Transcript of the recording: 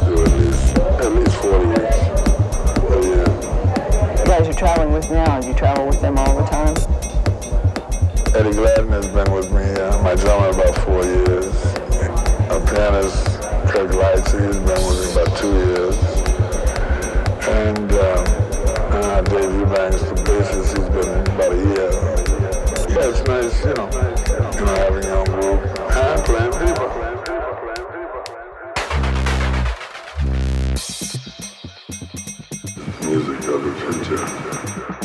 at least at least 40 years. But yeah. Guys you're traveling with now, you travel with them all the time? Eddie Gladden has been with me, uh, my drummer, about four years. A pianist, Kirk Lightsey, has been with me about two years. And uh, uh, Dave Eubanks, the bassist, he's been about a year. Yeah, it's nice, you know, you know having music of adventure.